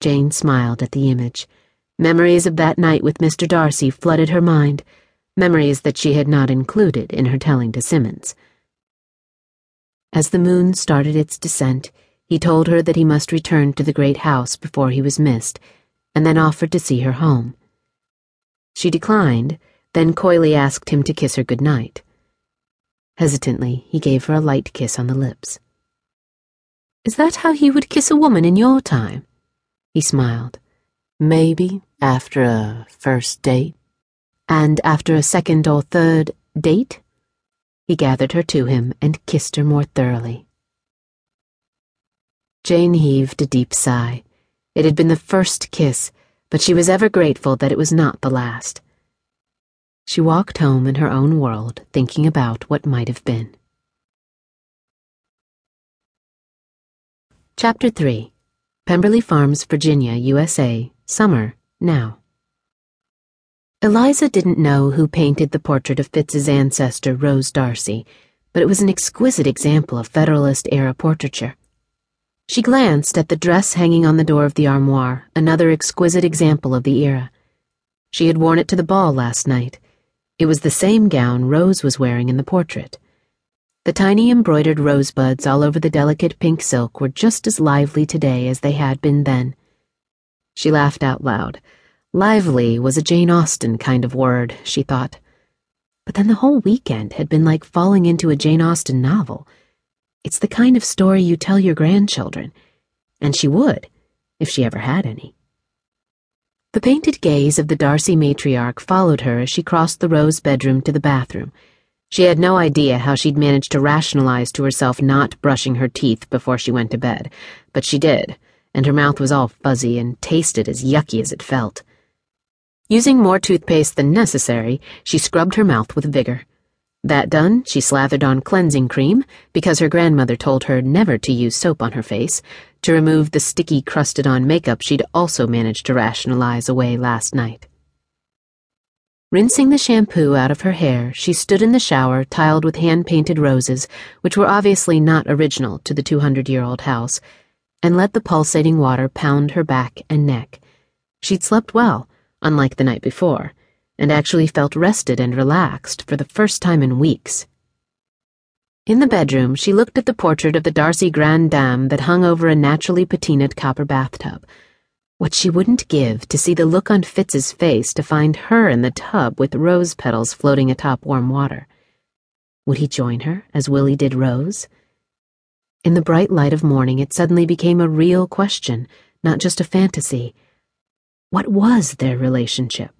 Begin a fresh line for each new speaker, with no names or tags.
Jane smiled at the image. Memories of that night with Mr. Darcy flooded her mind, memories that she had not included in her telling to Simmons. As the moon started its descent, he told her that he must return to the great house before he was missed, and then offered to see her home. She declined, then coyly asked him to kiss her good night. Hesitantly, he gave her a light kiss on the lips. Is that how you would kiss a woman in your time? He smiled. Maybe after a first date. And after a second or third date? He gathered her to him and kissed her more thoroughly. Jane heaved a deep sigh. It had been the first kiss, but she was ever grateful that it was not the last. She walked home in her own world, thinking about what might have been. Chapter 3 Pemberley Farms, Virginia, USA, Summer, Now. Eliza didn't know who painted the portrait of Fitz's ancestor, Rose Darcy, but it was an exquisite example of Federalist era portraiture. She glanced at the dress hanging on the door of the armoire, another exquisite example of the era. She had worn it to the ball last night. It was the same gown Rose was wearing in the portrait. The tiny embroidered rosebuds all over the delicate pink silk were just as lively today as they had been then. She laughed out loud. Lively was a Jane Austen kind of word, she thought. But then the whole weekend had been like falling into a Jane Austen novel. It's the kind of story you tell your grandchildren, and she would, if she ever had any. The painted gaze of the Darcy matriarch followed her as she crossed the Rose bedroom to the bathroom. She had no idea how she'd managed to rationalize to herself not brushing her teeth before she went to bed, but she did, and her mouth was all fuzzy and tasted as yucky as it felt. Using more toothpaste than necessary, she scrubbed her mouth with vigor. That done, she slathered on cleansing cream, because her grandmother told her never to use soap on her face, to remove the sticky, crusted on makeup she'd also managed to rationalize away last night. Rinsing the shampoo out of her hair, she stood in the shower tiled with hand painted roses, which were obviously not original to the 200 year old house, and let the pulsating water pound her back and neck. She'd slept well, unlike the night before and actually felt rested and relaxed for the first time in weeks. In the bedroom, she looked at the portrait of the Darcy Grande Dame that hung over a naturally patinaed copper bathtub. What she wouldn't give to see the look on Fitz's face to find her in the tub with rose petals floating atop warm water. Would he join her, as Willie did Rose? In the bright light of morning, it suddenly became a real question, not just a fantasy. What was their relationship?